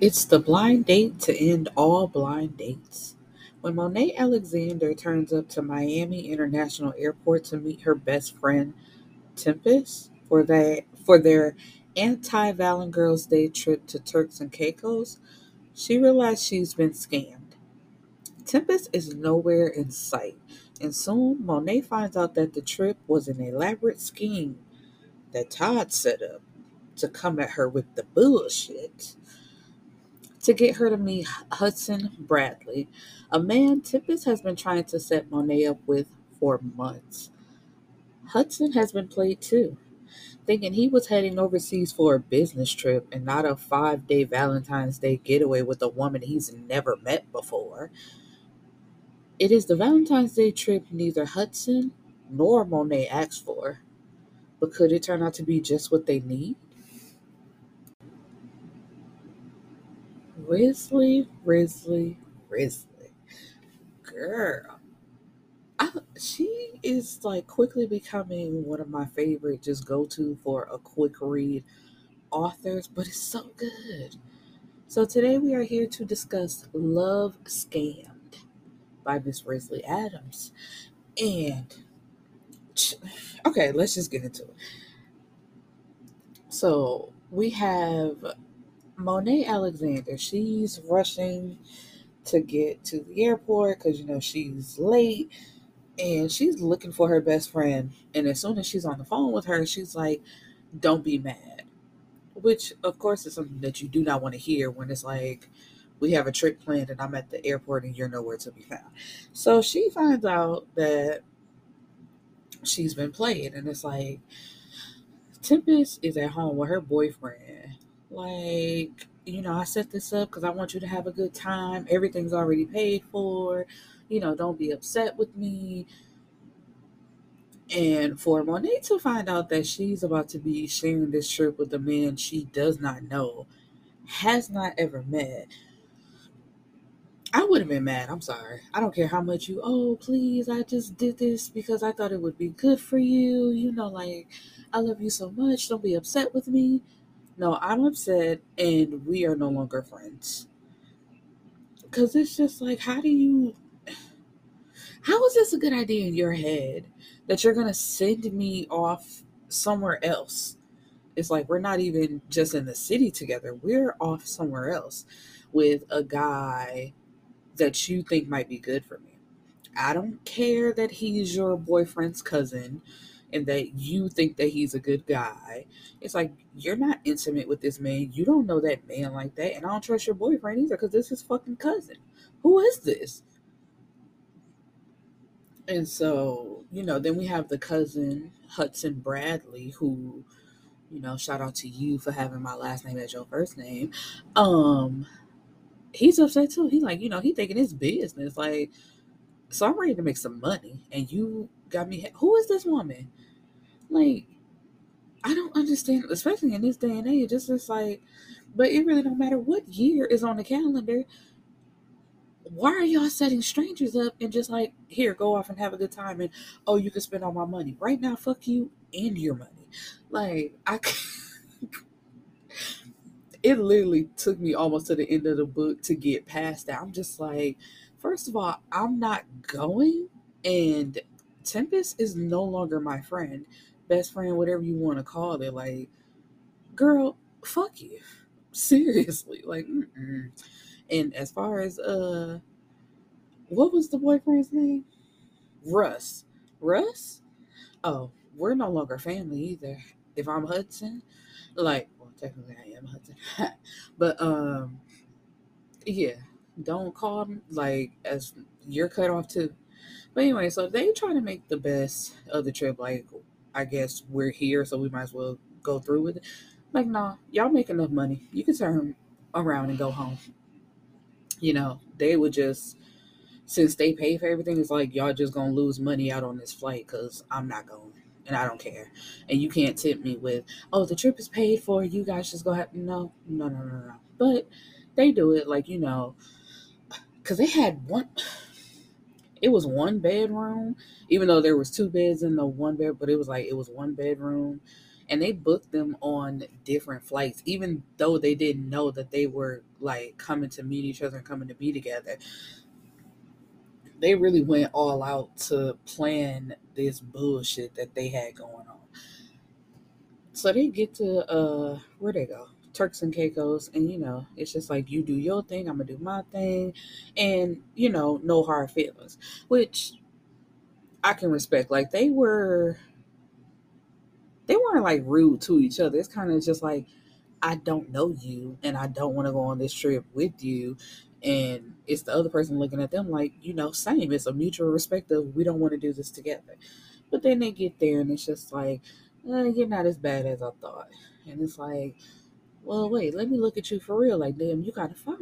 It's the blind date to end all blind dates. When Monet Alexander turns up to Miami International Airport to meet her best friend Tempest for their for their anti Girls Day trip to Turks and Caicos, she realizes she's been scammed. Tempest is nowhere in sight, and soon Monet finds out that the trip was an elaborate scheme that Todd set up to come at her with the bullshit to get her to meet Hudson Bradley, a man Tempest has been trying to set Monet up with for months. Hudson has been played too, thinking he was heading overseas for a business trip and not a five day Valentine's Day getaway with a woman he's never met before. It is the Valentine's Day trip neither Hudson nor Monet asked for, but could it turn out to be just what they need? Rilzy, Rilzy, Rilzy. Girl. I, she is like quickly becoming one of my favorite just go to for a quick read authors, but it's so good. So today we are here to discuss Love Scammed by Miss Rilzy Adams. And okay, let's just get into it. So we have Monet Alexander, she's rushing to get to the airport because you know she's late and she's looking for her best friend. And as soon as she's on the phone with her, she's like, Don't be mad. Which, of course, is something that you do not want to hear when it's like, We have a trip planned and I'm at the airport and you're nowhere to be found. So she finds out that she's been played, and it's like, Tempest is at home with her boyfriend like, you know, I set this up because I want you to have a good time. Everything's already paid for. You know, don't be upset with me. And for Monet to find out that she's about to be sharing this trip with a man she does not know, has not ever met, I would have been mad. I'm sorry. I don't care how much you, oh, please, I just did this because I thought it would be good for you. You know, like, I love you so much. Don't be upset with me. No, I'm upset and we are no longer friends. Because it's just like, how do you. How is this a good idea in your head that you're to send me off somewhere else? It's like we're not even just in the city together, we're off somewhere else with a guy that you think might be good for me. I don't care that he's your boyfriend's cousin and that you think that he's a good guy. It's like you're not intimate with this man. You don't know that man like that, and I don't trust your boyfriend either because this is fucking cousin. Who is this? And so, you know, then we have the cousin Hudson Bradley, who, you know, shout out to you for having my last name as your first name. Um, he's upset too. He's like, you know, he thinking it's business. Like, so I'm ready to make some money, and you got me. Who is this woman? Like, I don't understand, especially in this day and age. It's just like, but it really don't matter what year is on the calendar. Why are y'all setting strangers up and just like, here, go off and have a good time and oh, you can spend all my money right now? Fuck you and your money. Like, I. it literally took me almost to the end of the book to get past that. I'm just like, first of all, I'm not going, and Tempest is no longer my friend best friend, whatever you want to call it. Like, girl, fuck you. Seriously. Like, mm-mm. and as far as, uh, what was the boyfriend's name? Russ. Russ? Oh, we're no longer family either. If I'm Hudson, like, well, technically I am Hudson, but um, yeah, don't call like as you're cut off too. But anyway, so they try to make the best of the trip. Like, I guess we're here, so we might as well go through with it. Like, nah, y'all make enough money. You can turn around and go home. You know, they would just, since they pay for everything, it's like y'all just gonna lose money out on this flight because I'm not going and I don't care. And you can't tip me with, oh, the trip is paid for. You guys just go ahead. No, no, no, no, no. But they do it like, you know, because they had one it was one bedroom, even though there was two beds in the one bed, but it was like it was one bedroom, and they booked them on different flights, even though they didn't know that they were like coming to meet each other and coming to be together. They really went all out to plan this bullshit that they had going on. So they get to uh where they go? Turks and Caicos, and you know, it's just like you do your thing, I'm gonna do my thing, and you know, no hard feelings, which I can respect. Like they were, they weren't like rude to each other. It's kind of just like I don't know you, and I don't want to go on this trip with you, and it's the other person looking at them like you know, same. It's a mutual respect of we don't want to do this together. But then they get there, and it's just like eh, you're not as bad as I thought, and it's like well, wait, let me look at you for real. Like, damn, you gotta fine.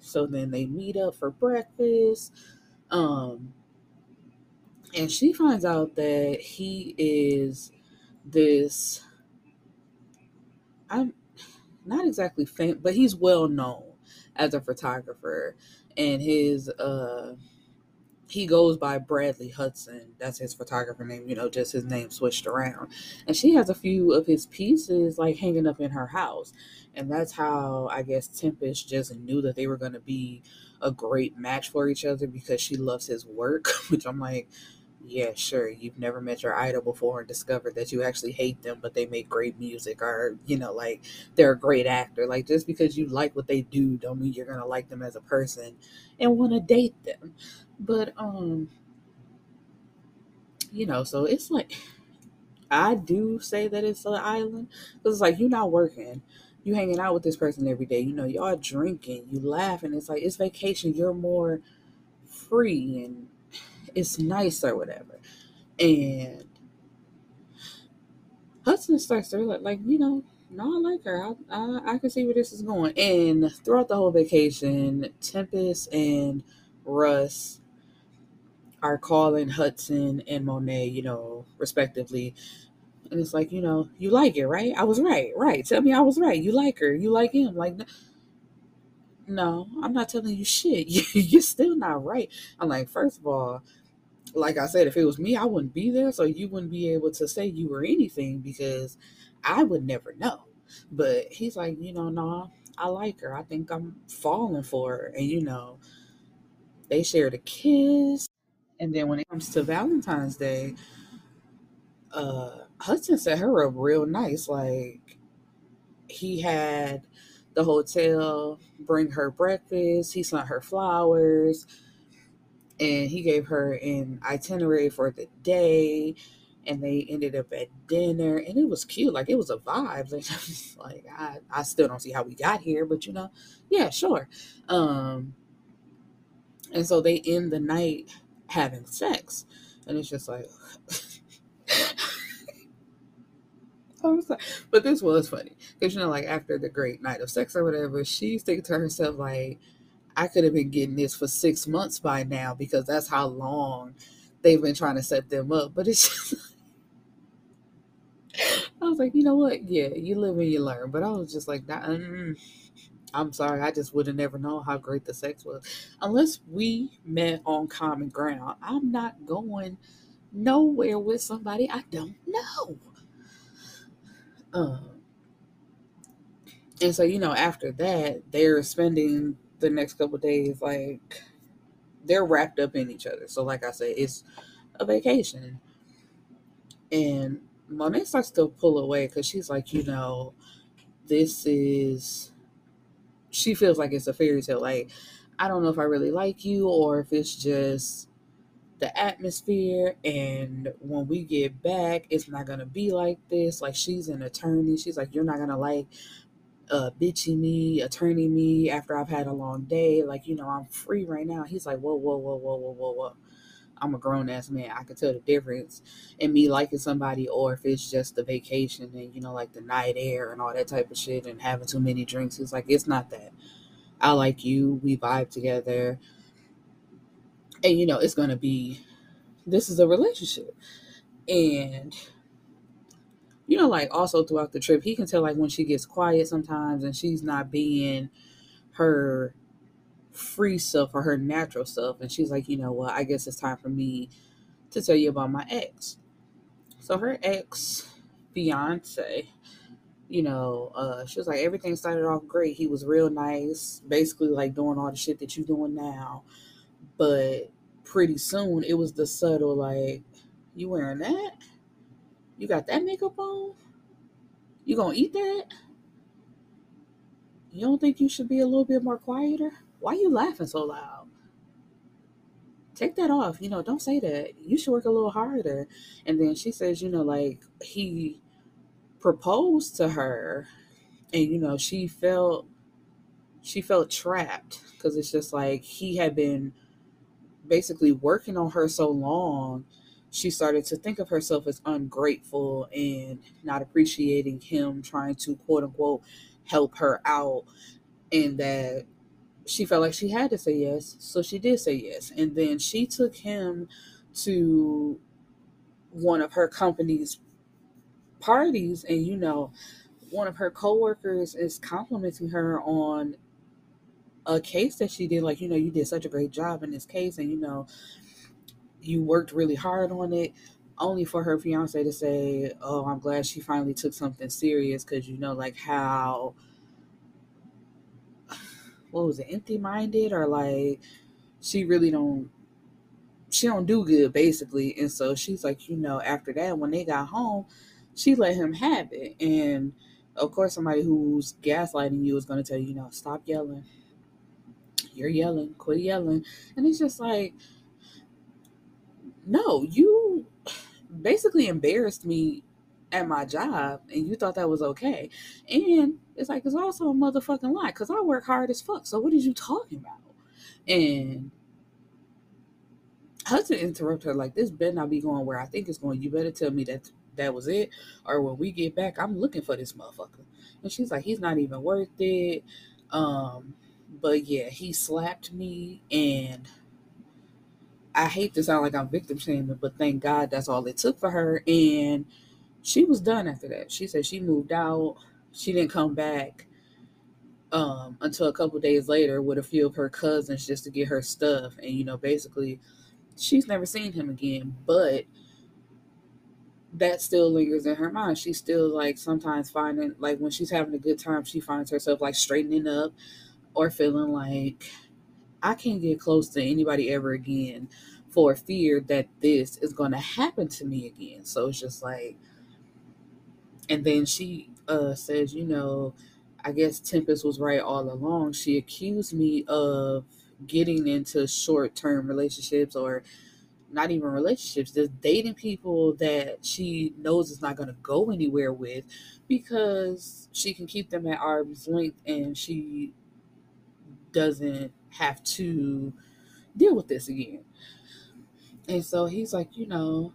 So then they meet up for breakfast. Um, and she finds out that he is this. I'm not exactly famous, but he's well known as a photographer, and his uh he goes by Bradley Hudson. That's his photographer name, you know, just his name switched around. And she has a few of his pieces like hanging up in her house. And that's how I guess Tempest just knew that they were going to be a great match for each other because she loves his work, which I'm like, yeah, sure. You've never met your idol before and discovered that you actually hate them, but they make great music or, you know, like they're a great actor. Like just because you like what they do don't mean you're going to like them as a person and want to date them. But um you know, so it's like I do say that it's an island because it's like you're not working, you hanging out with this person every day. You know, y'all drinking, you laughing. It's like it's vacation. You're more free and it's nice or whatever. And Hudson starts to like, like you know, no, I like her. I, I I can see where this is going. And throughout the whole vacation, Tempest and Russ are calling Hudson and Monet, you know, respectively. And it's like, you know, you like it, right? I was right, right. Tell me I was right. You like her. You like him. Like, no, I'm not telling you shit. You're still not right. I'm like, first of all, like I said, if it was me, I wouldn't be there. So you wouldn't be able to say you were anything because I would never know. But he's like, you know, no, I like her. I think I'm falling for her. And, you know, they shared a kiss. And then when it comes to Valentine's Day, uh, Hudson set her up real nice. Like he had the hotel bring her breakfast. He sent her flowers, and he gave her an itinerary for the day. And they ended up at dinner, and it was cute. Like it was a vibe. Like, like I, I still don't see how we got here, but you know, yeah, sure. Um, and so they end the night having sex. And it's just like, I was like, but this was funny because you know, like after the great night of sex or whatever, she's thinking to herself like, I could have been getting this for six months by now because that's how long they've been trying to set them up. But it's just, I was like, you know what? Yeah, you live and you learn. But I was just like, mm, I'm sorry, I just would have never known how great the sex was. Unless we met on common ground, I'm not going nowhere with somebody I don't know. Um, and so, you know, after that, they're spending the next couple days like they're wrapped up in each other. So, like I said, it's a vacation. And Monet starts to pull away because she's like, you know, this is she feels like it's a fairy tale. Like, I don't know if I really like you or if it's just the atmosphere. And when we get back, it's not gonna be like this. Like, she's an attorney. She's like, you're not gonna like uh bitchy me, attorney me after I've had a long day. Like, you know, I'm free right now. He's like, whoa, whoa, whoa, whoa, whoa, whoa, whoa. I'm a grown ass man. I can tell the difference in me liking somebody or if it's just the vacation and you know like the night air and all that type of shit and having too many drinks. It's like it's not that. I like you. We vibe together. And you know, it's going to be this is a relationship. And you know like also throughout the trip, he can tell like when she gets quiet sometimes and she's not being her free self or her natural self. And she's like, you know what, I guess it's time for me to tell you about my ex. So her ex fiance, you know, uh, she was like, everything started off great. He was real nice, basically like doing all the shit that you're doing now. But pretty soon it was the subtle, like, you wearing that? You got that makeup on? You gonna eat that? You don't think you should be a little bit more quieter? Why are you laughing so loud? Take that off. You know, don't say that. You should work a little harder. And then she says, you know, like he proposed to her and you know she felt she felt trapped because it's just like he had been basically working on her so long she started to think of herself as ungrateful and not appreciating him trying to quote unquote help her out and that she felt like she had to say yes so she did say yes. And then she took him to one of her company's parties and you know one of her coworkers is complimenting her on a case that she did. Like you know you did such a great job in this case and you know you worked really hard on it only for her fiance to say oh i'm glad she finally took something serious because you know like how what was it empty minded or like she really don't she don't do good basically and so she's like you know after that when they got home she let him have it. And of course, somebody who's gaslighting you is going to tell you, you know, stop yelling. You're yelling, quit yelling. And it's just like, no, you basically embarrassed me at my job and you thought that was okay. And it's like, it's also a motherfucking lie because I work hard as fuck. So what are you talking about? And Hudson interrupt her like, this better not be going where I think it's going. You better tell me that that was it. Or when we get back, I'm looking for this motherfucker. And she's like, he's not even worth it. Um, but yeah, he slapped me and I hate to sound like I'm victim shaming, but thank God that's all it took for her. And she was done after that. She said she moved out. She didn't come back um, until a couple days later with a few of her cousins just to get her stuff. And, you know, basically, she's never seen him again. But that still lingers in her mind. She's still like sometimes finding like when she's having a good time, she finds herself like straightening up or feeling like I can't get close to anybody ever again for fear that this is going to happen to me again. So it's just like, and then she uh, says, you know, I guess Tempest was right all along. She accused me of getting into short term relationships or not even relationships, just dating people that she knows is not going to go anywhere with because she can keep them at arm's length and she doesn't have to deal with this again. And so he's like, you know,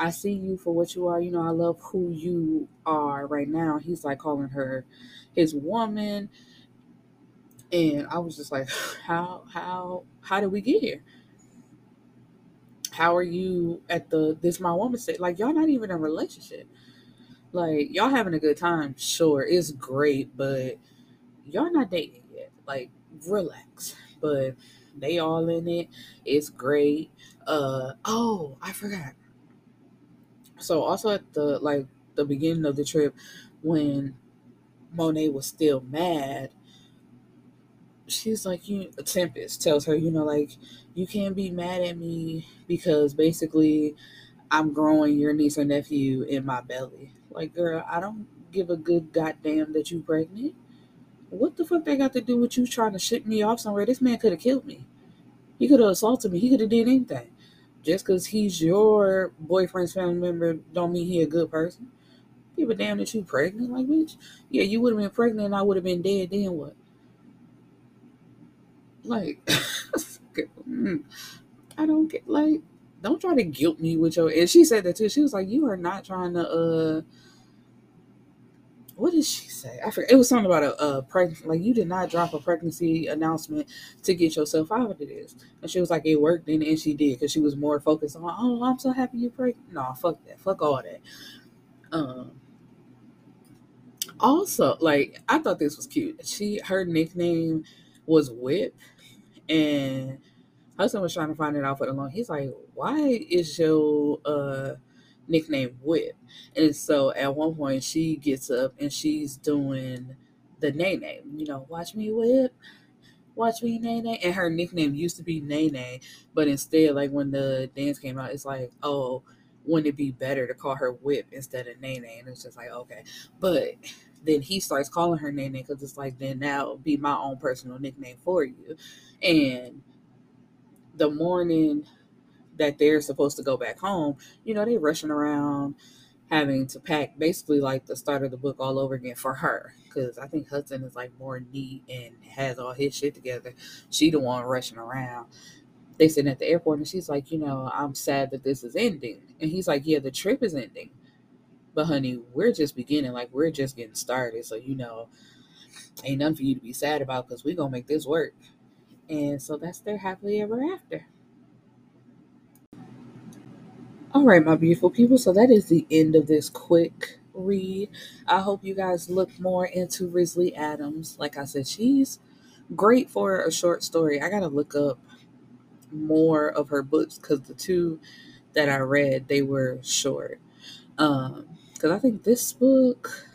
I see you for what you are. You know, I love who you are right now. He's like calling her his woman. And I was just like, how how how did we get here? how are you at the this my woman state? Like y'all not even in a relationship. Like y'all having a good time, sure, it's great, but y'all not dating yet. Like relax. But they all in it. It's great. Uh oh, I forgot. So also at the like the beginning of the trip when Monet was still mad, she's like you Tempest tells her, you know, like you can't be mad at me because basically I'm growing your niece or nephew in my belly. Like, girl, I don't give a good goddamn that you pregnant. What the fuck they got to do with you trying to ship me off somewhere? This man could have killed me. He could have assaulted me. He could have did anything. Just because he's your boyfriend's family member don't mean he a good person. Give a damn that you pregnant, like bitch. Yeah, you would have been pregnant and I would have been dead. Then what? Like, I don't get like, don't try to guilt me with your. And she said that too. She was like, you are not trying to. uh what did she say? I forget. It was something about a, a pregnancy. Like you did not drop a pregnancy announcement to get yourself out of this. And she was like, it worked, and, and she did because she was more focused on, oh, I'm so happy you're pregnant. No, fuck that. Fuck all that. Um. Also, like I thought this was cute. She her nickname was Whip, and Hudson was trying to find it out for the long. He's like, "Why is your uh, nicknamed Whip. And so at one point she gets up and she's doing the Nene, you know, watch me whip, watch me Nene. And her nickname used to be Nene, but instead, like when the dance came out, it's like, oh, wouldn't it be better to call her Whip instead of Nene? And it's just like, okay. But then he starts calling her Nene because it's like, then that'll be my own personal nickname for you. And the morning that they're supposed to go back home, you know, they rushing around having to pack basically like the start of the book all over again for her. Cause I think Hudson is like more neat and has all his shit together. She the one rushing around. They sitting at the airport and she's like, you know, I'm sad that this is ending. And he's like, Yeah, the trip is ending. But honey, we're just beginning, like we're just getting started. So, you know, ain't nothing for you to be sad about because we gonna make this work. And so that's their happily ever after. All right, my beautiful people. So that is the end of this quick read. I hope you guys look more into Rilzy Adams. Like I said, she's great for a short story. I got to look up more of her books because the two that I read, they were short. Um, because I think this book,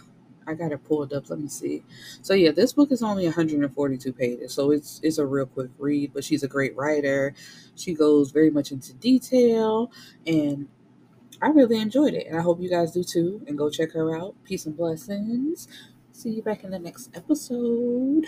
I got it pulled up. Let me see. So yeah, this book is only 142 pages, so it's it's a real quick read. But she's a great writer. She goes very much into detail, and I really enjoyed it, and I hope you guys do too. And go check her out. Peace and blessings. See you back in the next episode.